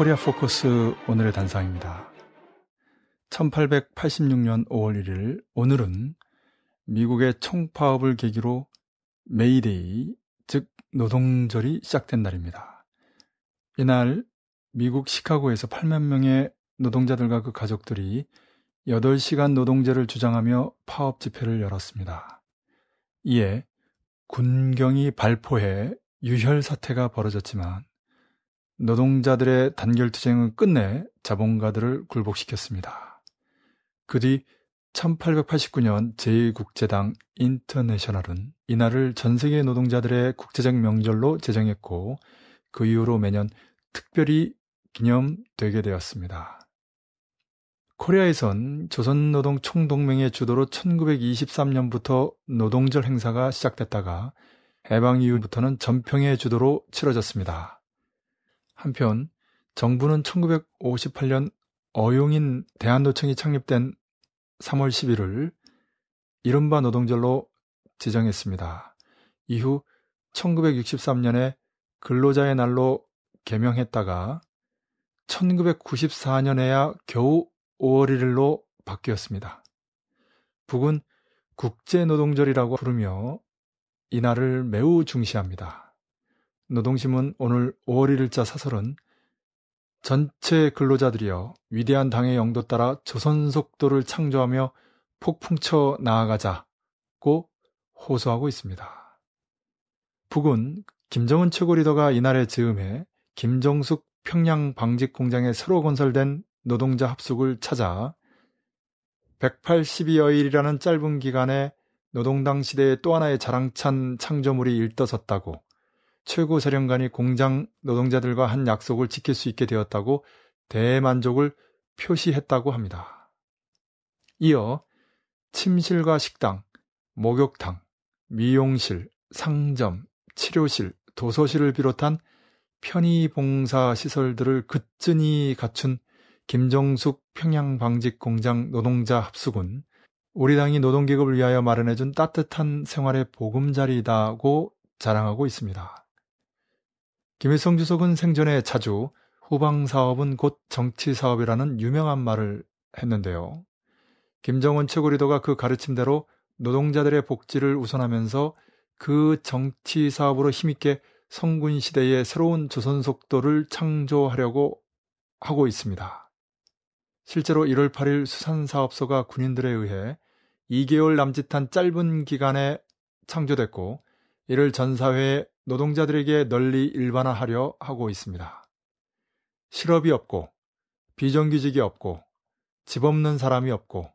코리아 포커스 오늘의 단상입니다. 1886년 5월 1일 오늘은 미국의 총파업을 계기로 메이데이, 즉 노동절이 시작된 날입니다. 이날 미국 시카고에서 8만 명의 노동자들과 그 가족들이 8시간 노동제를 주장하며 파업 집회를 열었습니다. 이에 군경이 발포해 유혈 사태가 벌어졌지만 노동자들의 단결투쟁은 끝내 자본가들을 굴복시켰습니다. 그 뒤 1889년 제2국제당 인터내셔널은 이날을 전 세계 노동자들의 국제적 명절로 제정했고 그 이후로 매년 특별히 기념되게 되었습니다. 코리아에선 조선노동총동맹의 주도로 1923년부터 노동절 행사가 시작됐다가 해방 이후부터는 전평의 주도로 치러졌습니다. 한편 정부는 1958년 어용인 대한노총이 창립된 3월 11일 이른바 노동절로 지정했습니다. 이후 1963년에 근로자의 날로 개명했다가 1994년에야 겨우 5월 1일로 바뀌었습니다. 북은 국제노동절이라고 부르며 이날을 매우 중시합니다. 노동신문 오늘 5월 1일자 사설은 전체 근로자들이여 위대한 당의 영도 따라 조선 속도를 창조하며 폭풍쳐 나아가자고 호소하고 있습니다. 북은 김정은 최고 리더가 이날에 즈음해 김정숙 평양 방직 공장에 새로 건설된 노동자 합숙을 찾아 182여일이라는 짧은 기간에 노동당 시대의 또 하나의 자랑찬 창조물이 일떠섰다고 최고 사령관이 공장 노동자들과 한 약속을 지킬 수 있게 되었다고 대만족을 표시했다고 합니다. 이어 침실과 식당, 목욕탕, 미용실, 상점, 치료실, 도서실을 비롯한 편의봉사 시설들을 그쯤이 갖춘 김정숙 평양방직공장 노동자 합숙은 우리 당이 노동계급을 위하여 마련해준 따뜻한 생활의 보금자리다고 자랑하고 있습니다. 김일성 주석은 생전에 자주 후방 사업은 곧 정치 사업이라는 유명한 말을 했는데요. 김정은 최고 리더가 그 가르침대로 노동자들의 복지를 우선하면서 그 정치 사업으로 힘있게 성군 시대의 새로운 조선 속도를 창조하려고 하고 있습니다. 실제로 1월 8일 수산사업소가 군인들에 의해 2개월 남짓한 짧은 기간에 창조됐고 이를 전 사회의 노동자들에게 널리 일반화하려 하고 있습니다. 실업이 없고 비정규직이 없고 집 없는 사람이 없고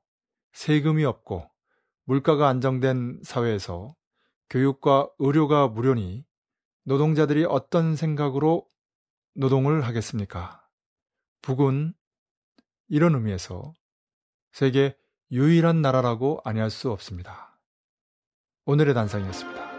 세금이 없고 물가가 안정된 사회에서 교육과 의료가 무료니 노동자들이 어떤 생각으로 노동을 하겠습니까? 북은 이런 의미에서 세계 유일한 나라라고 아니할 수 없습니다. 오늘의 단상이었습니다.